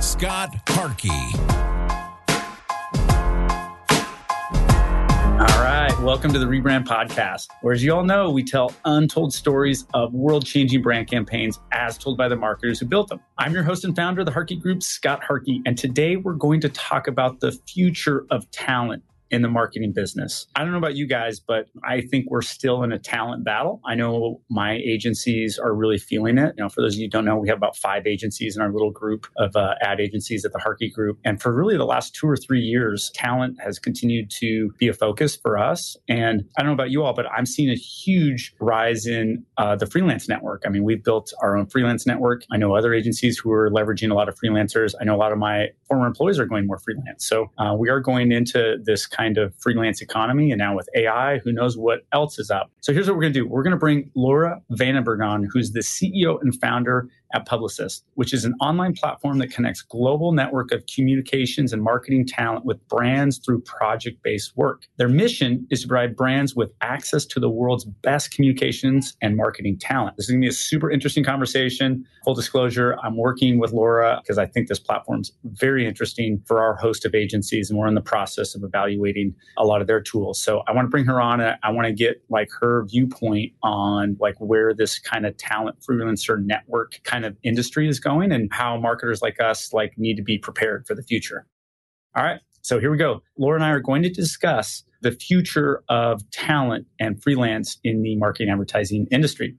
Scott Harkey. All right, welcome to the Rebrand Podcast, where, as you all know, we tell untold stories of world changing brand campaigns as told by the marketers who built them. I'm your host and founder of the Harkey Group, Scott Harkey, and today we're going to talk about the future of talent in the marketing business. I don't know about you guys, but I think we're still in a talent battle. I know my agencies are really feeling it. You know, for those of you who don't know, we have about five agencies in our little group of uh, ad agencies at the Harkey Group. And for really the last two or three years, talent has continued to be a focus for us. And I don't know about you all, but I'm seeing a huge rise in uh, the freelance network. I mean, we've built our own freelance network. I know other agencies who are leveraging a lot of freelancers. I know a lot of my former employees are going more freelance. So uh, we are going into this kind of freelance economy. And now with AI, who knows what else is up. So here's what we're going to do. We're going to bring Lara Vandenberg on, who's the CEO and founder at Publicist, which is an online platform that connects global network of communications and marketing talent with brands through project-based work. Their mission is to provide brands with access to the world's best communications and marketing talent. This is going to be a super interesting conversation. Full disclosure, I'm working with Lara because I think this platform's very interesting for our host of agencies and we're in the process of evaluating a lot of their tools. So I want to bring her on. I want to get like her viewpoint on like where this kind of talent freelancer network kind kind of industry is going and how marketers like us like need to be prepared for the future. All right. So here we go. Lara and I are going to discuss the future of talent and freelance in the marketing advertising industry.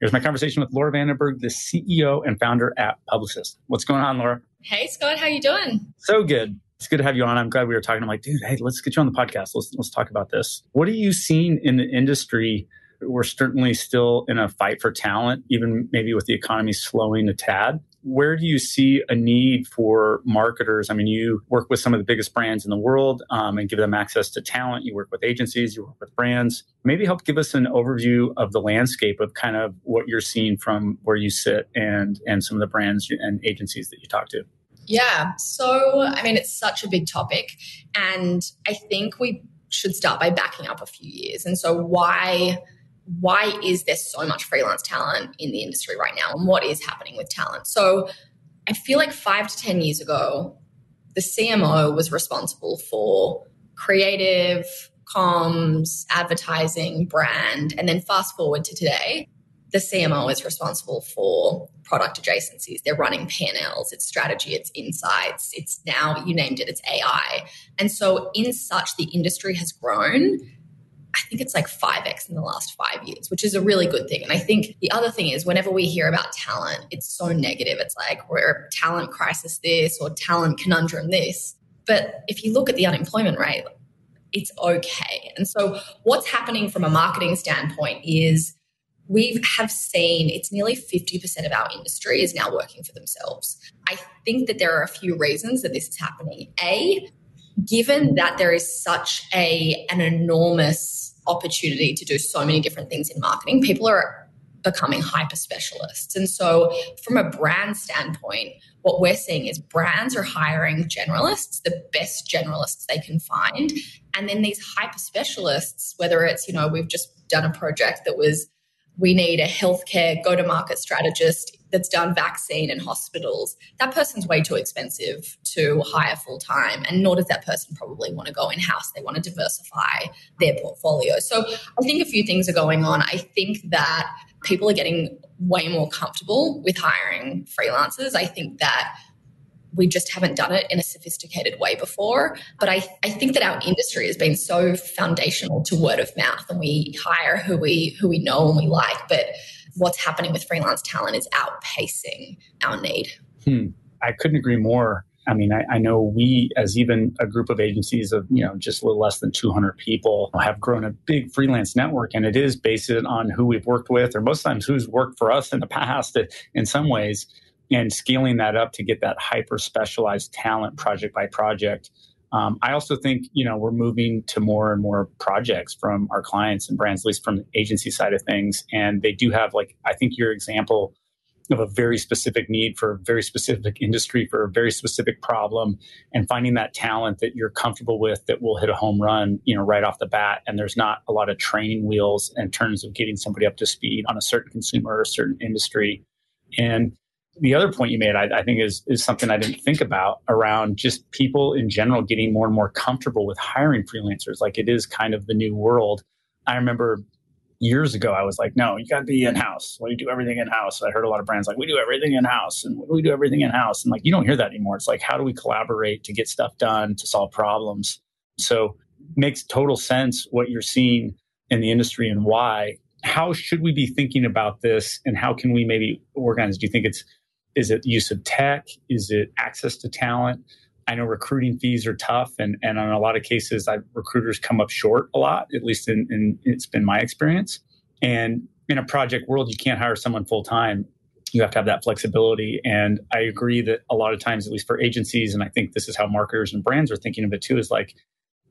Here's my conversation with Lara Vandenberg, the CEO and founder at Publicist. What's going on, Lara? Hey, Scott. How you doing? So good. It's good to have you on. I'm glad we were talking. I'm like, dude, hey, let's get you on the podcast. Let's let's talk about this. What are you seeing in the industry we're certainly still in a fight for talent, even maybe with the economy slowing a tad. Where do you see a need for marketers? I mean, you work with some of the biggest brands in the world um, and give them access to talent. You work with agencies, you work with brands. Maybe help give us an overview of the landscape of kind of what you're seeing from where you sit and and some of the brands and agencies that you talk to. Yeah. So, I mean, it's such a big topic. And I think we should start by backing up a few years. And so, why why is there so much freelance talent in the industry right now and what is happening with talent? So I feel like five to 10 years ago, the CMO was responsible for creative, comms, advertising, brand. And then fast forward to today, the CMO is responsible for product adjacencies. They're running P&Ls, it's strategy, it's insights, it's now, you named it, it's AI. And so in such, the industry has grown I think it's like 5x in the last five years, which is a really good thing. And I think the other thing is whenever we hear about talent, it's so negative. It's like we're a talent crisis this or talent conundrum this. But if you look at the unemployment rate, it's okay. And so what's happening from a marketing standpoint is we have seen it's nearly 50% of our industry is now working for themselves. I think that there are a few reasons that this is happening. A, given that there is such a an enormous opportunity to do so many different things in marketing, people are becoming hyper specialists. And so from a brand standpoint, what we're seeing is brands are hiring generalists, the best generalists they can find. And then these hyper specialists, whether it's, you know, we've just done a project that was we need a healthcare go to market strategist that's done vaccine in hospitals, that person's way too expensive to hire full time. And nor does that person probably want to go in house. They want to diversify their portfolio. So I think a few things are going on. I think that people are getting way more comfortable with hiring freelancers. I think that we just haven't done it in a sophisticated way before. But I, I think that our industry has been so foundational to word of mouth and we hire who we who we know and we like. But what's happening with freelance talent is outpacing our need. Hmm. I couldn't agree more. I mean, I, I, know we, as even a group of agencies of you know just a little less than 200 people, have grown a big freelance network, and it is based on who we've worked with, or most times who's worked for us in the past. In some ways, and scaling that up to get that hyper specialized talent project by project. Um, I also think you know we're moving to more and more projects from our clients and brands, at least from the agency side of things, and they do have like I think your example of a very specific need for a very specific industry for a very specific problem and finding that talent that you're comfortable with that will hit a home run you know right off the bat and there's not a lot of training wheels in terms of getting somebody up to speed on a certain consumer or a certain industry and the other point you made, I, I, think, is is something I didn't think about around just people in general getting more and more comfortable with hiring freelancers. Like it is kind of the new world. I remember years ago, I was like, no, you got to be in house. We do everything in house. I heard a lot of brands like, we do everything in house and we do everything in house. And like, you don't hear that anymore. It's like, how do we collaborate to get stuff done to solve problems? So makes total sense what you're seeing in the industry and why. How should we be thinking about this and how can we maybe organize? Do you think it's is it use of tech? Is it access to talent? I know recruiting fees are tough, and, and in a lot of cases, I, recruiters come up short a lot, at least in, in it's been my experience. And in a project world, you can't hire someone full time. You have to have that flexibility. And I agree that a lot of times, at least for agencies, and I think this is how marketers and brands are thinking of it too, is like,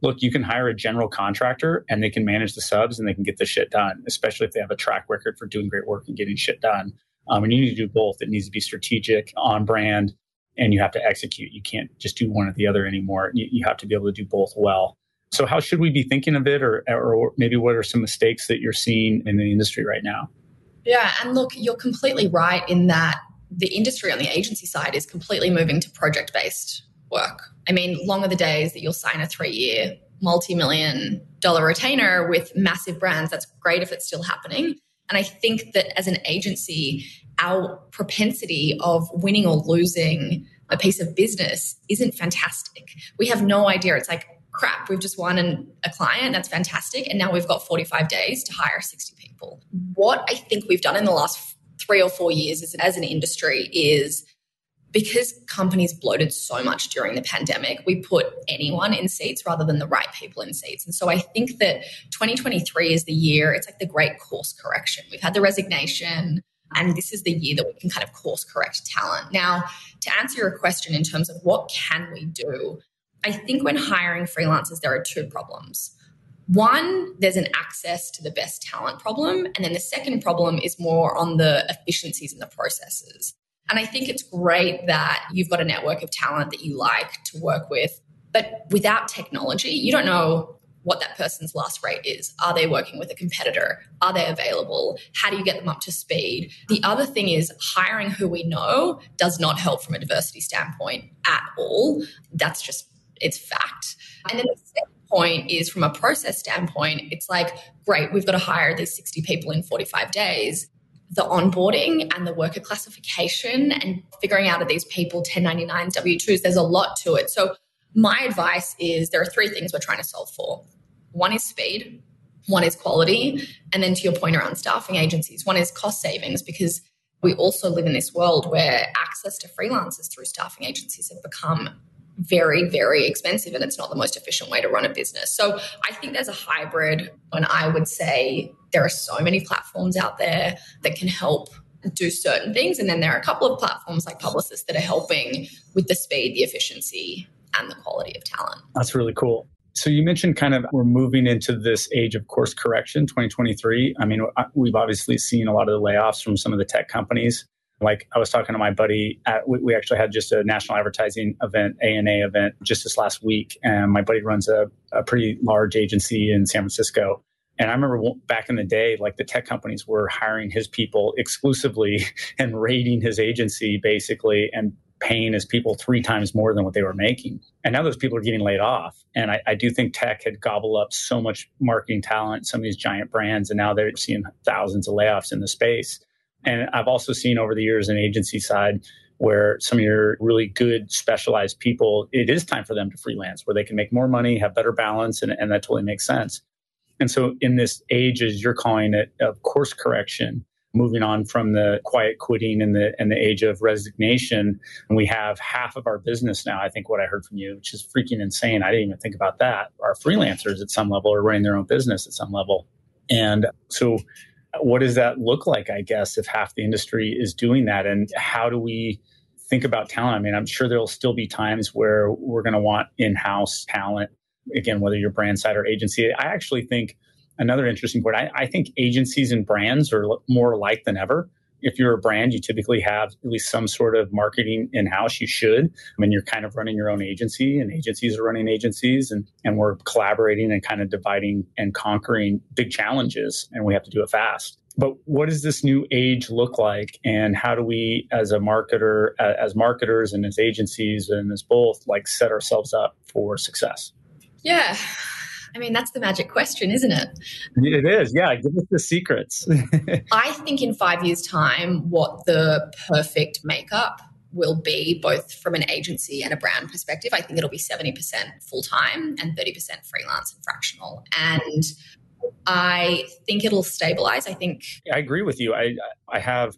look, you can hire a general contractor and they can manage the subs and they can get the shit done, especially if they have a track record for doing great work and getting shit done. Um, and you need to do both. It needs to be strategic, on brand, and you have to execute. You can't just do one or the other anymore. You, you have to be able to do both well. So, how should we be thinking of it, or, or maybe what are some mistakes that you're seeing in the industry right now? Yeah, and look, you're completely right in that the industry on the agency side is completely moving to project based work. I mean, long are the days that you'll sign a three year, multi million dollar retainer with massive brands. That's great if it's still happening. And I think that as an agency, our propensity of winning or losing a piece of business isn't fantastic. We have no idea. It's like, crap, we've just won an, a client. That's fantastic. And now we've got 45 days to hire 60 people. What I think we've done in the last three or four years as, as an industry is because companies bloated so much during the pandemic, we put anyone in seats rather than the right people in seats. And so I think that 2023 is the year, it's like the great course correction. We've had the resignation, and this is the year that we can kind of course correct talent. Now, to answer your question in terms of what can we do, I think when hiring freelancers, there are two problems. One, there's an access to the best talent problem. And then the second problem is more on the efficiencies and the processes. And I think it's great that you've got a network of talent that you like to work with. But without technology, you don't know what that person's last rate is. Are they working with a competitor? Are they available? How do you get them up to speed? The other thing is hiring who we know does not help from a diversity standpoint at all. That's just, it's fact. And then the second point is from a process standpoint, it's like, great, we've got to hire these 60 people in 45 days the onboarding and the worker classification and figuring out of these people 1099 W2s, there's a lot to it. So, my advice is there are three things we're trying to solve for one is speed, one is quality, and then to your point around staffing agencies, one is cost savings because we also live in this world where access to freelancers through staffing agencies have become very, very expensive and it's not the most efficient way to run a business. So I think there's a hybrid, and I would say there are so many platforms out there that can help do certain things. And then there are a couple of platforms like Publicist that are helping with the speed, the efficiency, and the quality of talent. That's really cool. So you mentioned kind of we're moving into this age of course correction, 2023. I mean, we've obviously seen a lot of the layoffs from some of the tech companies. Like I was talking to my buddy, at, we, actually had just a national advertising event, ANA event, just this last week. And my buddy runs a, a pretty large agency in San Francisco. And I remember back in the day, like the tech companies were hiring his people exclusively and raiding his agency basically and paying his people three times more than what they were making. And now those people are getting laid off. And I, I, do think tech had gobbled up so much marketing talent, some of these giant brands, and now they're seeing thousands of layoffs in the space. And I've also seen over the years an agency side where some of your really good specialized people, it is time for them to freelance where they can make more money, have better balance, and, and that totally makes sense. And so, in this age, as you're calling it, of course correction, moving on from the quiet quitting and the and the age of resignation, and we have half of our business now. I think what I heard from you, which is freaking insane. I didn't even think about that. Our freelancers at some level are running their own business at some level, and so what does that look like? I guess if half the industry is doing that, and how do we think about talent? I mean, I'm sure there'll still be times where we're going to want in-house talent again, whether you're brand side or agency. I actually think another interesting point, I, I think agencies and brands are more alike than ever if you're a brand, you typically have at least some sort of marketing in house. You should. I mean, you're kind of running your own agency, and agencies are running agencies, and, and we're collaborating and kind of dividing and conquering big challenges, and we have to do it fast. But what does this new age look like, and how do we, as a marketer, as marketers, and as agencies, and as both, like set ourselves up for success? Yeah. I mean, that's the magic question, isn't it? It is. Yeah. Give us the secrets. I think in five years' time, what the perfect makeup will be, both from an agency and a brand perspective, I think it'll be 70% full time and 30% freelance and fractional. And I think it'll stabilize. I think. I agree with you. I, I have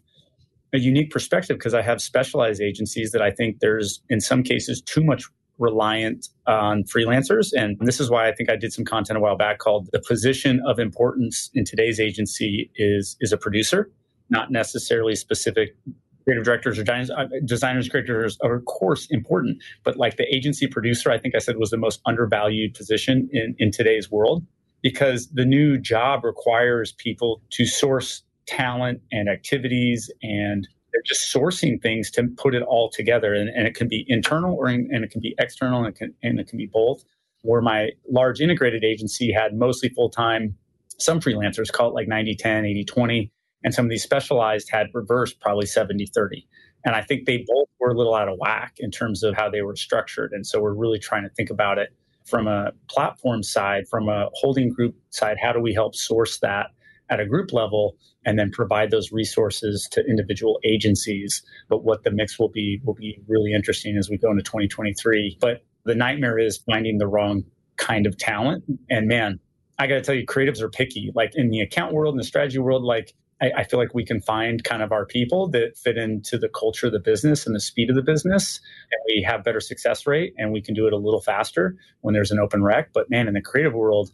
a unique perspective because I have specialized agencies that I think there's, in some cases, too much reliant on freelancers. And this is why I think I did some content a while back called The Position of Importance in Today's Agency is, is a Producer, not necessarily specific creative directors or uh, designers, creators are of course important, but like the agency producer, I think I said was the most undervalued position in, in today's world because the new job requires people to source talent and activities and they're just sourcing things to put it all together. And, and it can be internal or in, and it can be external and it can, and it can be both. Where my large integrated agency had mostly full time, some freelancers call it like 90 10, 80 20. And some of these specialized had reversed probably 70 30. And I think they both were a little out of whack in terms of how they were structured. And so we're really trying to think about it from a platform side, from a holding group side. How do we help source that at a group level and then provide those resources to individual agencies. But what the mix will be will be really interesting as we go into 2023. But the nightmare is finding the wrong kind of talent. And man, I got to tell you, creatives are picky. Like in the account world and the strategy world, like I, I, feel like we can find kind of our people that fit into the culture of the business and the speed of the business. And we have better success rate and we can do it a little faster when there's an open rec. But man, in the creative world,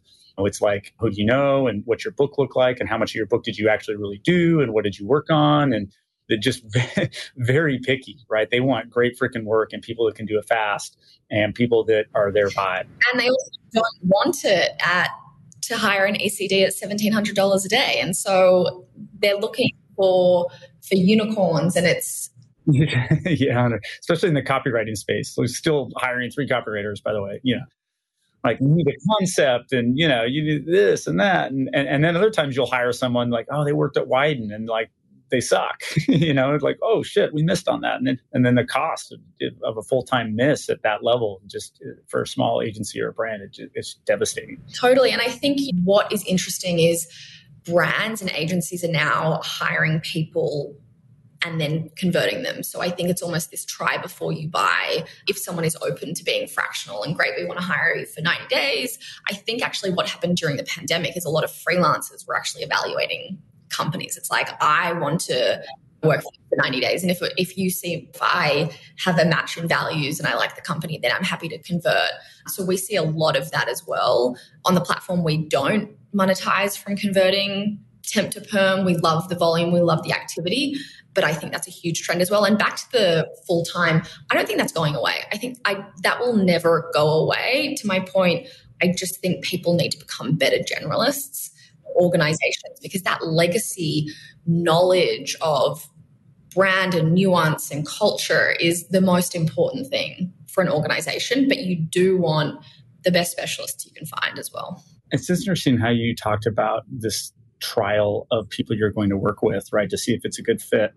it's like, who do you know and what's your book look like and how much of your book did you actually really do and what did you work on? And they're just very picky, right? They want great freaking work and people that can do it fast and people that are their vibe. And they also don't want it at to hire an ECD at seventeen hundred dollars a day, and so they're looking for for unicorns, and it's yeah, especially in the copywriting space. We're still hiring three copywriters, by the way. You know, like you need a concept and you know you need this and that. And, and and then other times you'll hire someone like oh they worked at Wieden and like they suck you know it's like oh shit we missed on that. And then and then the cost of, of a full-time miss at that level just uh, for a small agency or a brand it, it's devastating. Totally. And i think what is interesting is brands and agencies are now hiring people and then converting them. So I think it's almost this try before you buy. If someone is open to being fractional and great, we want to hire you for 90 days. I think actually what happened during the pandemic is a lot of freelancers were actually evaluating companies. It's like, I want to work for 90 days. And if, if you see if I have a match in values and I like the company, then I'm happy to convert. So we see a lot of that as well. On the platform, we don't monetize from converting temp to perm. We love the volume, we love the activity but I think that's a huge trend as well. And back to the full time, I don't think that's going away. I think I that will never go away. To my point, I just think people need to become better generalists, organizations, because that legacy knowledge of brand and nuance and culture is the most important thing for an organization. But you do want the best specialists you can find as well. It's interesting how you talked about this trial of people you're going to work with, right? To see if it's a good fit.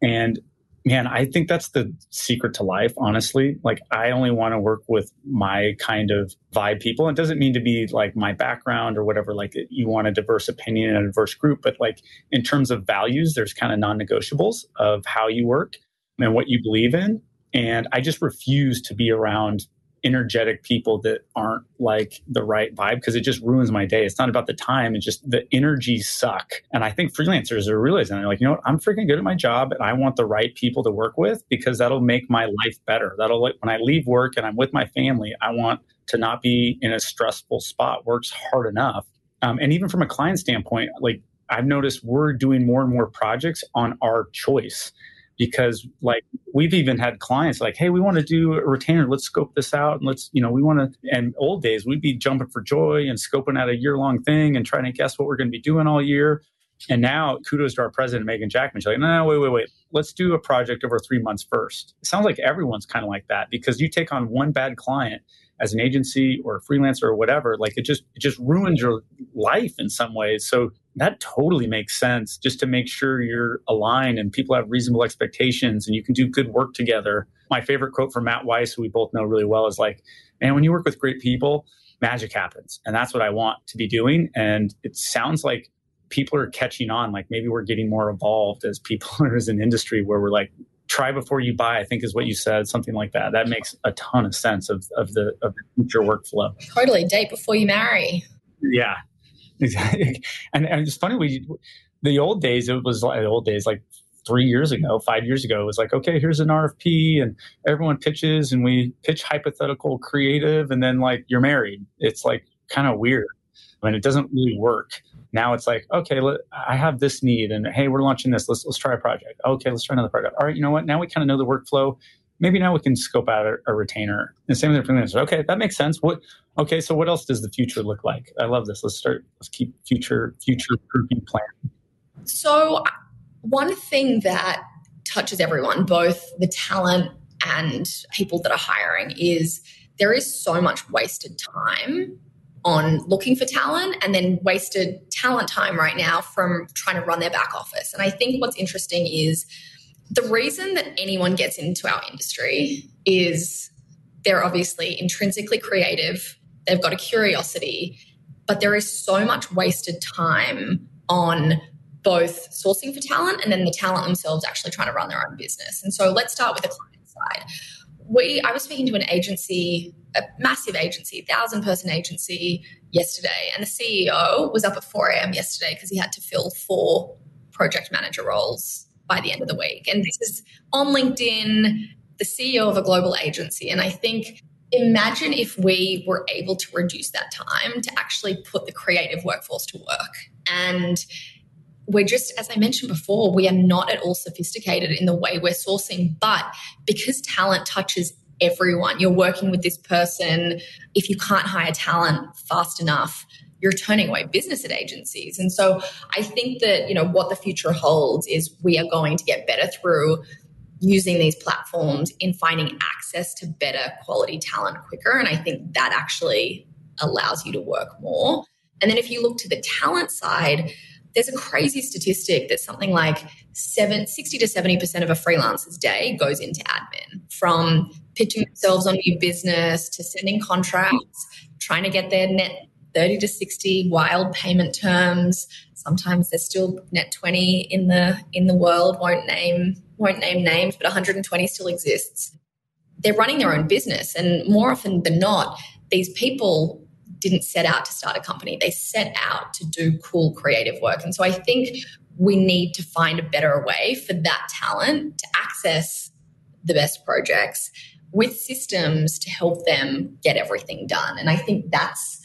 And man, I think that's the secret to life, honestly. Like, I only want to work with my kind of vibe people. It doesn't mean to be like my background or whatever, like you want a diverse opinion and a diverse group, but like in terms of values, there's kind of non negotiables of how you work. and what you believe in. And I just refuse to be around energetic people that aren't like the right vibe because it just ruins my day. It's not about the time, it's just the energies suck. And I think freelancers are realizing they're like, you know what, I'm freaking good at my job and I want the right people to work with because that'll make my life better. That'll like when I leave work and I'm with my family, I want to not be in a stressful spot. Works hard enough. Um, and even from a client standpoint, like I've noticed we're doing more and more projects on our choice because like we've even had clients like hey we want to do a retainer. Let's scope this out and let's you know we want to and old days we'd be jumping for joy and scoping out a year long thing and trying to guess what we're going to be doing all year. And now kudos to our president megan jackman. She's like no, no wait wait wait. Let's do a project over three months first. It sounds like everyone's kind of like that because you take on one bad client as an agency or a freelancer or whatever like it just it just ruins your life in some ways. So that totally makes sense just to make sure you're aligned and people have reasonable expectations and you can do good work together. My favorite quote from matt weiss who we both know really well is like man when you work with great people magic happens. And that's what i want to be doing. And it sounds like people are catching on like maybe we're getting more evolved as people as an industry where we're like try before you buy i think is what you said something like that. That makes a ton of sense of, of the of the future workflow. Totally. Date before you marry. Yeah. Exactly and, and it's funny we the old days it was like the old days like three years ago five years ago it was like okay here's an rfp and everyone pitches and we pitch hypothetical creative and then like you're married. It's like kind of weird. I mean, it doesn't really work now it's like, okay, let, I have this need, and hey, we're launching this. Let's let's try a project. Okay, let's try another project. All right, you know what? Now we kind of know the workflow. Maybe now we can scope out a, a retainer. And same with the freelancers. Okay, that makes sense. What? Okay, so what else does the future look like? I love this. Let's start. Let's keep future future proofing plan. So one thing that touches everyone, both the talent and people that are hiring, is there is so much wasted time on looking for talent and then wasted talent time right now from trying to run their back office. And I think what's interesting is the reason that anyone gets into our industry is they're obviously intrinsically creative, they've got a curiosity, but there is so much wasted time on both sourcing for talent and then the talent themselves actually trying to run their own business. And so let's start with the client side. We I was speaking to an agency a massive agency, thousand person agency yesterday, and the CEO was up at 4 a.m. yesterday because he had to fill four project manager roles by the end of the week. And this is on LinkedIn, the CEO of a global agency. And I think imagine if we were able to reduce that time to actually put the creative workforce to work. And we're just, as I mentioned before, we are not at all sophisticated in the way we're sourcing. But because talent touches everyone. You're working with this person. If you can't hire talent fast enough, you're turning away business at agencies. And so I think that, you know, what the future holds is we are going to get better through using these platforms in finding access to better quality talent quicker. And I think that actually allows you to work more. And then if you look to the talent side, there's a crazy statistic that something like seven, 60 to 70% of a freelancer's day goes into admin from pitching themselves on new business to sending contracts, trying to get their net 30 to 60 wild payment terms. Sometimes there's still net 20 in the in the world, won't name won't name names, but 120 still exists. They're running their own business and more often than not, these people didn't set out to start a company. They set out to do cool creative work. And so I think we need to find a better way for that talent to access the best projects with systems to help them get everything done. And I think that's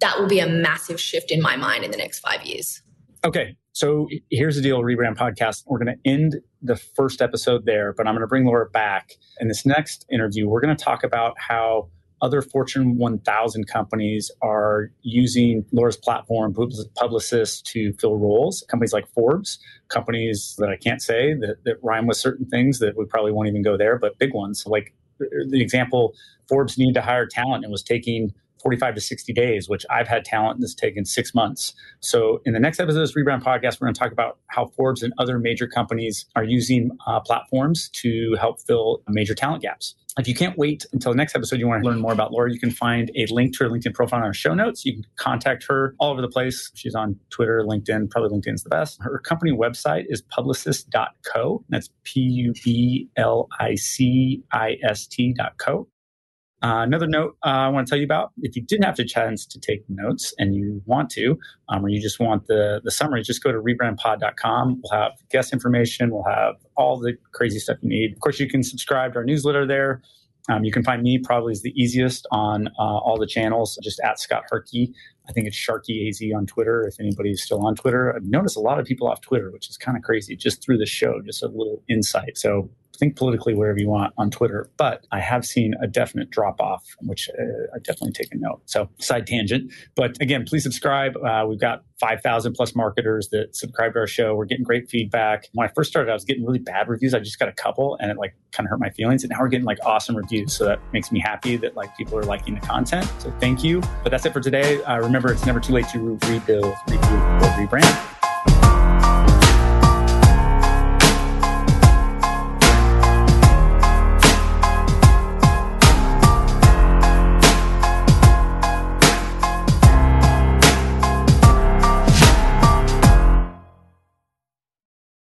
that will be a massive shift in my mind in the next five years. Okay. So here's the deal, Rebrand Podcast. We're going to end the first episode there, but I'm going to bring Lara back. In this next interview, we're going to talk about how other Fortune 1000 companies are using Lara's platform, Publicists, to fill roles. Companies like Forbes, companies that I can't say that, that rhyme with certain things that we probably won't even go there, but big ones like the example Forbes needed to hire talent and was taking 45 to 60 days, which I've had talent that's taken six months. So, in the next episode of this Rebrand podcast, we're going to talk about how Forbes and other major companies are using uh, platforms to help fill major talent gaps. If you can't wait until the next episode, you want to learn more about Lara, you can find a link to her LinkedIn profile in our show notes. You can contact her all over the place. She's on Twitter, LinkedIn, probably LinkedIn's the best. Her company website is publicist.co. That's P U B L I C I S T.co. Uh, another note uh, I want to tell you about if you didn't have the chance to take notes and you want to, um, or you just want the, the summary, just go to rebrandpod.com. We'll have guest information, we'll have all the crazy stuff you need. Of course, you can subscribe to our newsletter there. Um, you can find me probably is the easiest on uh, all the channels, just at Scott Harkey. I think it's Sharky AZ on Twitter. If anybody's still on Twitter, I've noticed a lot of people off Twitter, which is kind of crazy. Just through the show, just a little insight. So think politically wherever you want on Twitter, but I have seen a definite drop off, which uh, I definitely take a note. So, side tangent. But again, please subscribe. Uh, we've got 5,000 plus marketers that subscribe to our show. We're getting great feedback. When I first started, I was getting really bad reviews. I just got a couple and it like kind of hurt my feelings. And now we're getting like awesome reviews. So that makes me happy that like people are liking the content. So thank you. But that's it for today. Uh, remember, it's never too late to rebuild, review, or rebrand.